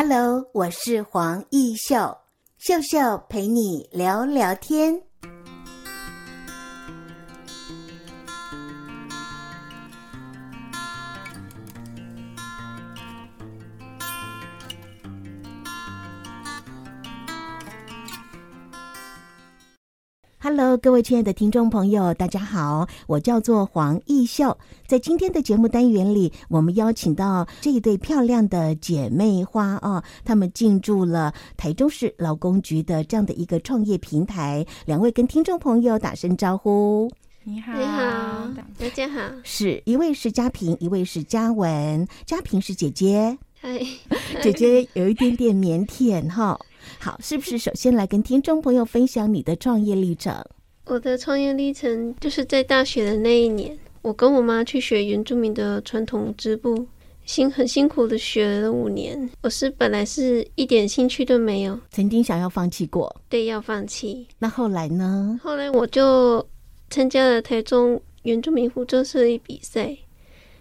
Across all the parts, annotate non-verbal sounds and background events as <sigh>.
Hello，我是黄艺秀，秀秀陪你聊聊天。Hello，各位亲爱的听众朋友，大家好，我叫做黄艺秀。在今天的节目单元里，我们邀请到这一对漂亮的姐妹花哦，她们进驻了台中市劳工局的这样的一个创业平台。两位跟听众朋友打声招呼。你好，你好，大家好。是一位是嘉平，一位是嘉文。嘉平是姐姐，嗨，姐姐有一点点腼腆哈。好，是不是首先来跟听众朋友分享你的创业历程？我的创业历程就是在大学的那一年，我跟我妈去学原住民的传统织布，辛很辛苦的学了五年。我是本来是一点兴趣都没有，曾经想要放弃过，对，要放弃。那后来呢？后来我就参加了台中原住民服装设计比赛，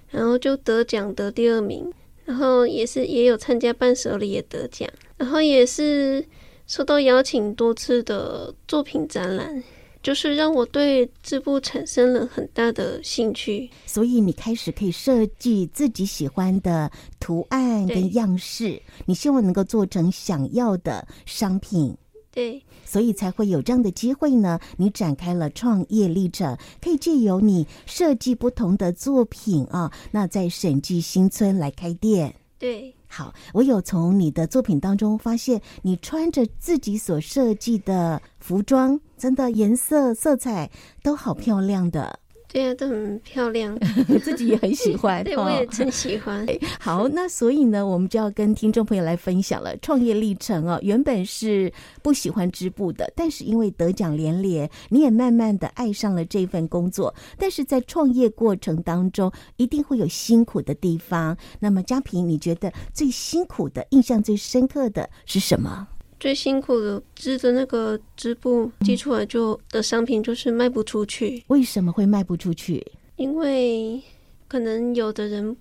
然后就得奖得第二名，然后也是也有参加伴手礼也得奖。然后也是受到邀请多次的作品展览，就是让我对织布产生了很大的兴趣。所以你开始可以设计自己喜欢的图案跟样式，你希望能够做成想要的商品。对，所以才会有这样的机会呢。你展开了创业历程，可以借由你设计不同的作品啊，那在审计新村来开店。对。好，我有从你的作品当中发现，你穿着自己所设计的服装，真的颜色、色彩都好漂亮的。对啊，都很漂亮，<laughs> 自己也很喜欢。<laughs> 对，我也真喜欢。好，那所以呢，我们就要跟听众朋友来分享了创业历程哦。原本是不喜欢织布的，但是因为得奖连连，你也慢慢的爱上了这份工作。但是在创业过程当中，一定会有辛苦的地方。那么嘉平，你觉得最辛苦的、印象最深刻的是什么？最辛苦的织的那个织布寄出来就的商品就是卖不出去。为什么会卖不出去？因为可能有的人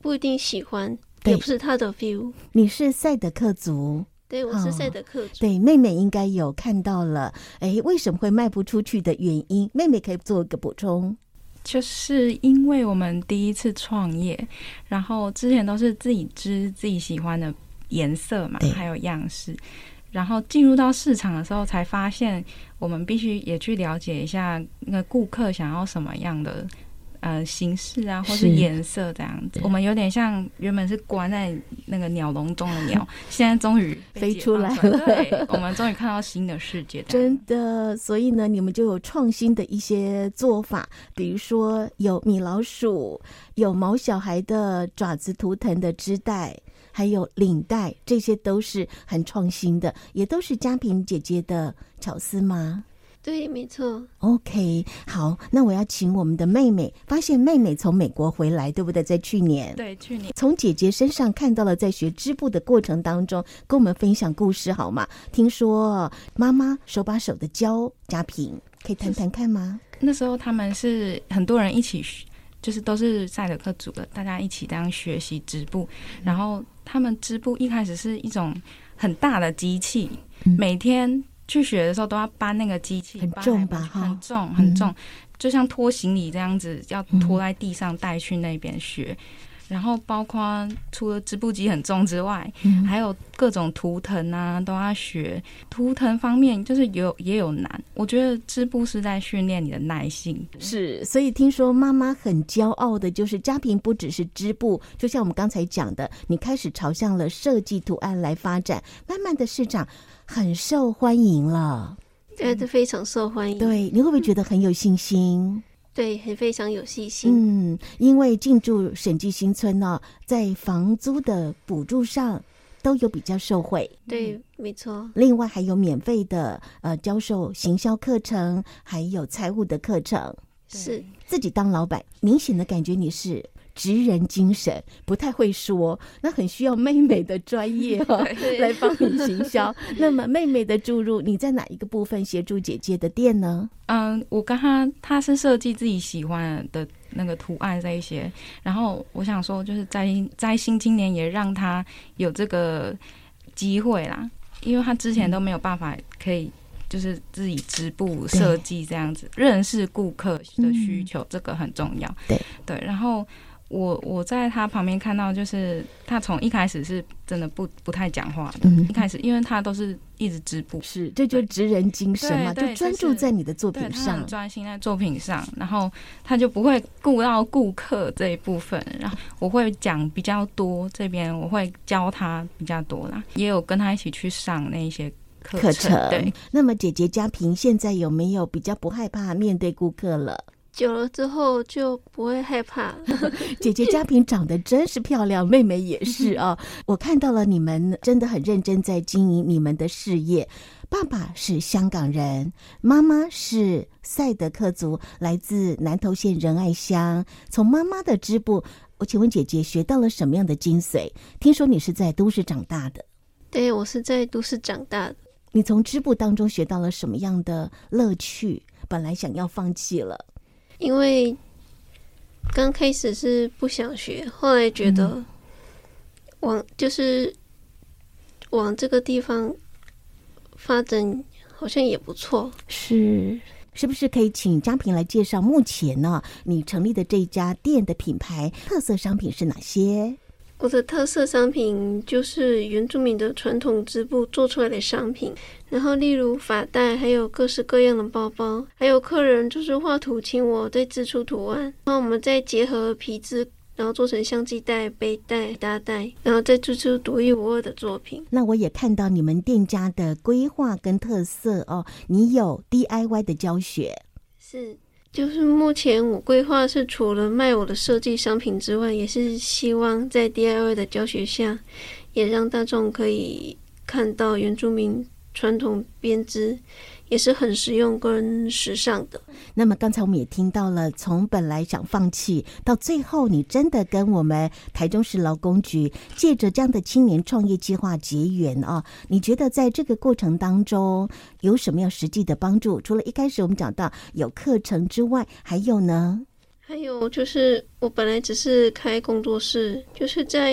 不一定喜欢，也不是他的 feel。你是赛德克族，对，我是赛德克族。哦，对，妹妹应该有看到了。哎，为什么会卖不出去的原因？妹妹可以做一个补充。就是因为我们第一次创业，然后之前都是自己织自己喜欢的。颜色嘛，还有样式，然后进入到市场的时候，才发现我们必须也去了解一下那个顾客想要什么样的呃形式啊，或是颜色这样子。我们有点像原本是关在那个鸟笼中的鸟，现在终于飞出来了。对，我们终于看到新的世界。真的，所以呢，你们就有创新的一些做法，比如说有米老鼠，有毛小孩的爪子图腾的织带。还有领带，这些都是很创新的，也都是嘉萍姐姐的巧思吗？对，没错。OK，好，那我要请我们的妹妹，发现妹妹从美国回来，对不对？在去年，对，去年从姐姐身上看到了在学织布的过程当中，跟我们分享故事好吗？听说妈妈手把手的教嘉平，可以谈谈看吗？那时候他们是很多人一起学。就是都是赛德克族的，大家一起这样学习织布。然后他们织布一开始是一种很大的机器，每天去学的时候都要搬那个机器，很重吧？很重很重，就像拖行李这样子，要拖在地上带去那边学。然后包括除了织布机很重之外，嗯、还有各种图腾啊都要学。图腾方面就是有也有难，我觉得织布是在训练你的耐性。是，所以听说妈妈很骄傲的，就是家平不只是织布，就像我们刚才讲的，你开始朝向了设计图案来发展，慢慢的市场很受欢迎了。对，这非常受欢迎。对，你会不会觉得很有信心？对，很非常有信心。嗯，因为进驻审计新村呢，在房租的补助上都有比较受惠。对，没错。另外还有免费的呃教授行销课程，还有财务的课程。是自己当老板，明显的感觉你是。职人精神不太会说，那很需要妹妹的专业 <laughs> 来帮你行销。<laughs> 那么妹妹的注入，你在哪一个部分协助姐姐的店呢？嗯，我跟她，她是设计自己喜欢的那个图案这一些。然后我想说，就是在在新青年也让他有这个机会啦，因为他之前都没有办法可以就是自己织布设计这样子，认识顾客的需求，这个很重要。对对，然后。我我在他旁边看到，就是他从一开始是真的不不太讲话的。嗯、一开始，因为他都是一直织布，是这就职人精神嘛，就专注在你的作品上，专心在作品上，然后他就不会顾到顾客这一部分。然后我会讲比较多，这边我会教他比较多啦，也有跟他一起去上那一些课程。课程对，那么姐姐嘉平现在有没有比较不害怕面对顾客了？久了之后就不会害怕了。<laughs> 姐姐嘉平长得真是漂亮，妹妹也是啊、哦。我看到了你们真的很认真在经营你们的事业。爸爸是香港人，妈妈是赛德克族，来自南投县仁爱乡。从妈妈的织布，我请问姐姐学到了什么样的精髓？听说你是在都市长大的。对，我是在都市长大的。你从织布当中学到了什么样的乐趣？本来想要放弃了。因为刚开始是不想学，后来觉得往就是往这个地方发展好像也不错。是，是不是可以请嘉平来介绍目前呢？你成立的这家店的品牌特色商品是哪些？我的特色商品就是原住民的传统织布做出来的商品，然后例如发带，还有各式各样的包包，还有客人就是画图请我再织出图案，然后我们再结合皮质，然后做成相机袋、背带、搭带，然后再做出独一无二的作品。那我也看到你们店家的规划跟特色哦，你有 DIY 的教学，是。就是目前我规划是除了卖我的设计商品之外，也是希望在 DIY 的教学下，也让大众可以看到原住民传统编织。也是很实用跟时尚的。那么刚才我们也听到了，从本来想放弃，到最后你真的跟我们台中市劳工局借着这样的青年创业计划结缘啊！你觉得在这个过程当中有什么样实际的帮助？除了一开始我们讲到有课程之外，还有呢？还有就是我本来只是开工作室，就是在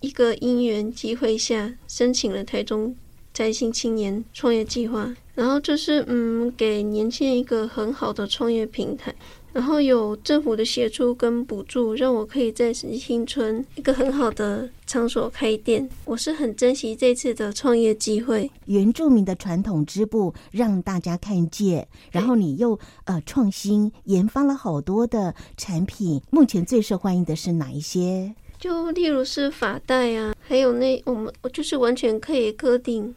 一个因缘机会下申请了台中在新青年创业计划。然后就是嗯，给年轻人一个很好的创业平台，然后有政府的协助跟补助，让我可以在新村一个很好的场所开店。我是很珍惜这次的创业机会。原住民的传统织布让大家看见，然后你又呃创新研发了好多的产品。目前最受欢迎的是哪一些？就例如是发带啊，还有那我们我就是完全可以刻定。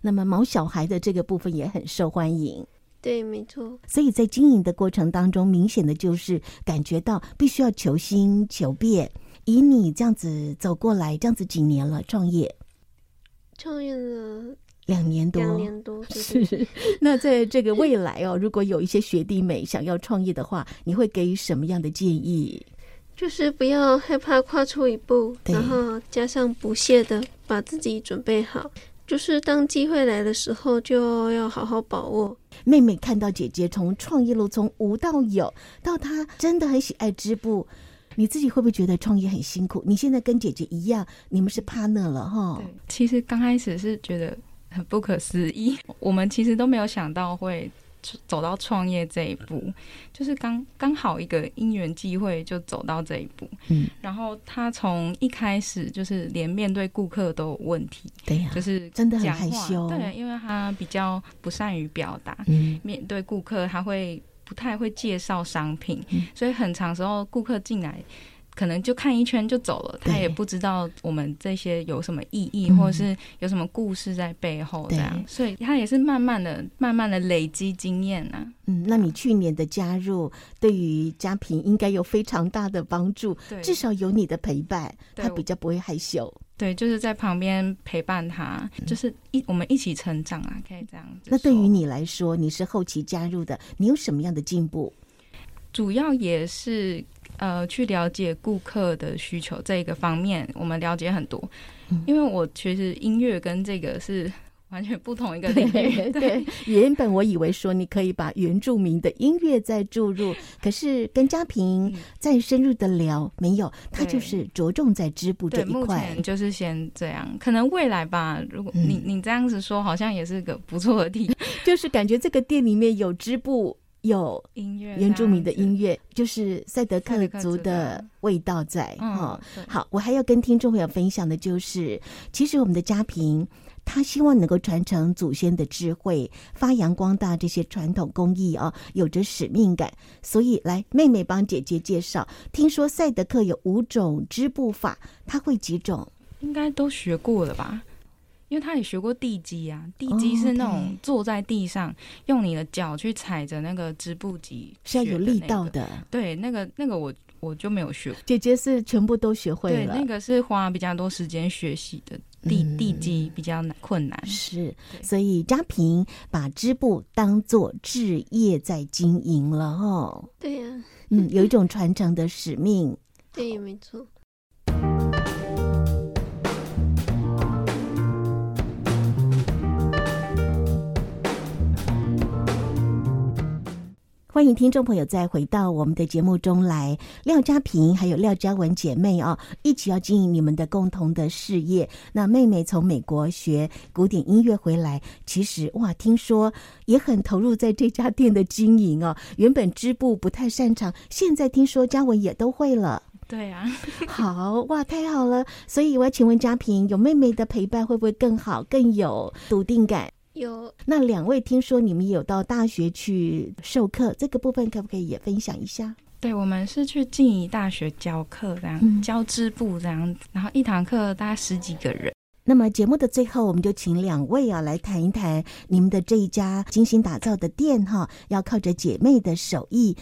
那么毛小孩的这个部分也很受欢迎，对，没错。所以在经营的过程当中，明显的就是感觉到必须要求新求变。以你这样子走过来，这样子几年了创业？创业了两年多，两年多是，是。<laughs> 那在这个未来哦，如果有一些学弟妹想要创业的话，你会给予什么样的建议？就是不要害怕跨出一步，然后加上不懈的把自己准备好。就是当机会来的时候，就要好好把握。妹妹看到姐姐从创业路从无到有，到她真的很喜爱织布，你自己会不会觉得创业很辛苦？你现在跟姐姐一样，你们是 partner 了哈？对，其实刚开始是觉得很不可思议，我们其实都没有想到会。走到创业这一步，就是刚刚好一个因缘际会就走到这一步。嗯，然后他从一开始就是连面对顾客都有问题，对呀，就是真的很害羞。对，因为他比较不善于表达。嗯，面对顾客他会不太会介绍商品，所以很长时候顾客进来。可能就看一圈就走了，他也不知道我们这些有什么意义，或者是有什么故事在背后这样，所以他也是慢慢的、慢慢的累积经验呢。嗯，那你去年的加入，对于家平应该有非常大的帮助，至少有你的陪伴，他比较不会害羞。对，就是在旁边陪伴他，就是一我们一起成长啊，可以这样子。那对于你来说，你是后期加入的，你有什么样的进步？主要也是。呃，去了解顾客的需求这一个方面，我们了解很多。因为我其实音乐跟这个是完全不同一个 <laughs> 领域。对，对，原本我以为说你可以把原住民的音乐再注入，<laughs> 可是跟嘉平再深入的聊，没有，他就是着重在织布这一块。目前就是先这样，可能未来吧。如果你你这样子说，好像也是个不错的地方，<laughs> 就是感觉这个店里面有织布。有音乐，原住民的音乐，就是赛德克族的味道在哈。好，我还要跟听众朋友分享的就是，其实我们的家平他希望能够传承祖先的智慧，发扬光大这些传统工艺啊，有着使命感。所以来，妹妹帮姐姐介绍，听说赛德克有五种织布法，他会几种？应该都学过了吧？因为他也学过地基啊，地基是那种坐在地上，用你的脚去踩着那个织布机，那个，是要有力道的。对，那个那个我我就没有学过。姐姐是全部都学会了。对，那个是花比较多时间学习的地，嗯、地基比较难困难。是，所以扎平把织布当做置业在经营了哦。对呀，啊，嗯，有一种传承的使命。对，没错。欢迎听众朋友再回到我们的节目中来，廖嘉平还有廖嘉文姐妹啊，一起要经营你们的共同的事业。那妹妹从美国学古典音乐回来，其实哇，听说也很投入在这家店的经营哦。原本织布不太擅长，现在听说嘉文也都会了。对啊，<laughs> 好哇，太好了。所以我要请问嘉平，有妹妹的陪伴会不会更好，更有笃定感？有。那两位听说你们有到大学去授课，这个部分可不可以也分享一下？对，我们是去静宜大学教课，这样、嗯、教织布这样，然后一堂课大概十几个人。那么节目的最后，我们就请两位啊来谈一谈你们的这一家精心打造的店哈，要靠着姐妹的手艺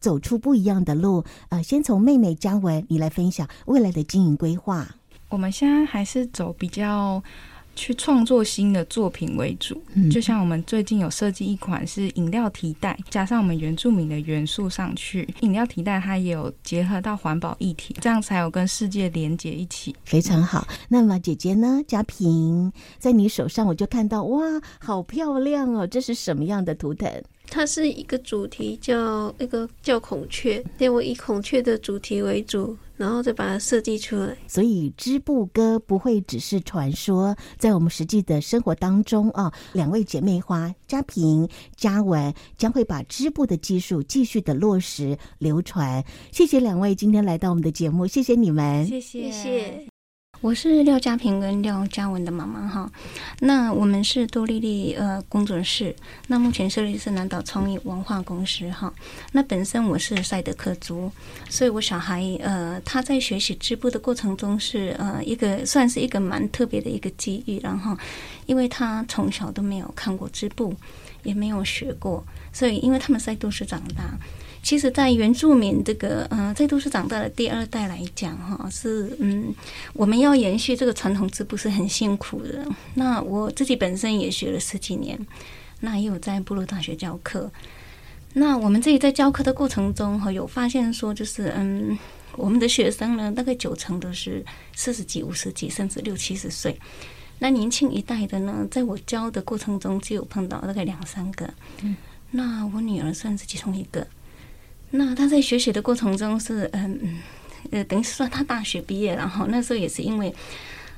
走出不一样的路。呃，先从妹妹嘉文，你来分享未来的经营规划。我们现在还是走比较。去创作新的作品为主，就像我们最近有设计一款是饮料提袋，加上我们原住民的元素上去。饮料提袋它也有结合到环保议题，这样才有跟世界连接一起，非常好。那么姐姐呢？嘉平，在你手上我就看到哇，好漂亮哦！这是什么样的图腾？它是一个主题叫那个叫孔雀，对，我以孔雀的主题为主。然后再把它设计出来，所以织布歌不会只是传说，在我们实际的生活当中啊，两位姐妹花嘉平、嘉文将会把织布的技术继续的落实流传。谢谢两位今天来到我们的节目，谢谢你们，谢谢。谢谢我是廖家平跟廖嘉文的妈妈哈，那我们是多丽丽呃工作室，那目前设立是南岛创意文化公司哈。那本身我是赛德克族，所以我小孩呃他在学习织布的过程中是呃一个算是一个蛮特别的一个机遇，然后因为他从小都没有看过织布，也没有学过，所以因为他们在都市长大。其实，在原住民这个呃，在都市长大的第二代来讲，哈，是嗯，我们要延续这个传统织布是很辛苦的。那我自己本身也学了十几年，那也有在部落大学教课。那我们自己在教课的过程中，哈，有发现说，就是嗯，我们的学生呢，大概九成都是四十几、五十几，甚至六七十岁。那年轻一代的呢，在我教的过程中，就有碰到大概两三个。嗯，那我女儿算是其中一个。那他在学习的过程中是嗯嗯呃，等于是说他大学毕业，然后那时候也是因为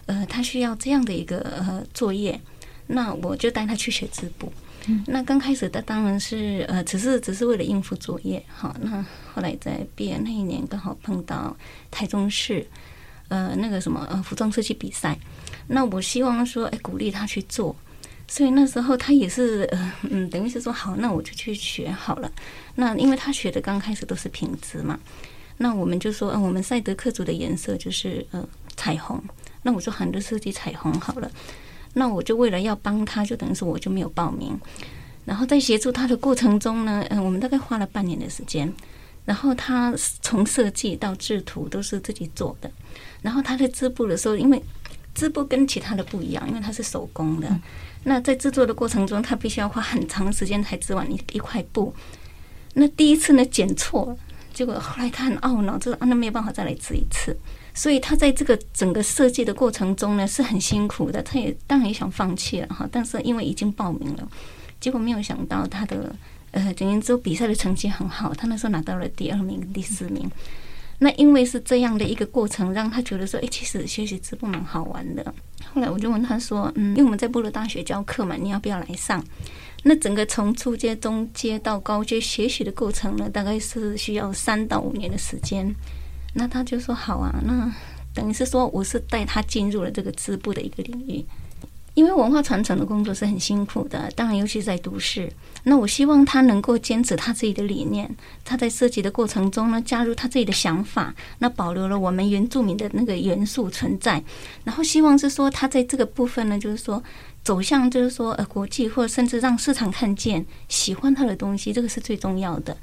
呃他需要这样的一个呃作业，那我就带他去学织布。嗯、那刚开始他当然是呃只是只是为了应付作业，好，那后来在毕业那一年刚好碰到台中市呃那个什么呃服装设计比赛，那我希望说哎鼓励他去做。所以那时候他也是呃嗯，等于是说好，那我就去学好了。那因为他学的刚开始都是平织嘛，那我们就说，嗯，我们赛德克族的颜色就是呃彩虹。那我说喊着设计彩虹好了。那我就为了要帮他，就等于说我就没有报名。然后在协助他的过程中呢，嗯，我们大概花了半年的时间。然后他从设计到制图都是自己做的。然后他在织布的时候，因为织布跟其他的不一样，因为它是手工的。那在制作的过程中，他必须要花很长时间才织完一一块布。那第一次呢，剪错了，结果后来他很懊恼，就是啊，那没有办法再来织一次。所以他在这个整个设计的过程中呢，是很辛苦的。他也当然也想放弃了哈，但是因为已经报名了，结果没有想到他的呃，总言之，比赛的成绩很好，他那时候拿到了第二名、第四名。那因为是这样的一个过程，让他觉得说，哎，其实学习织布蛮好玩的。后来我就问他说，嗯，因为我们在部落大学教课嘛，你要不要来上？那整个从初阶、中阶到高阶学习的过程呢，大概是需要三到五年的时间。那他就说好啊，那等于是说我是带他进入了这个织布的一个领域，因为文化传承的工作是很辛苦的，当然尤其在都市。那我希望他能够坚持他自己的理念，他在设计的过程中呢，加入他自己的想法，那保留了我们原住民的那个元素存在，然后希望是说他在这个部分呢，就是说。走向就是说，呃，国际或者甚至让市场看见喜欢他的东西，这个是最重要的。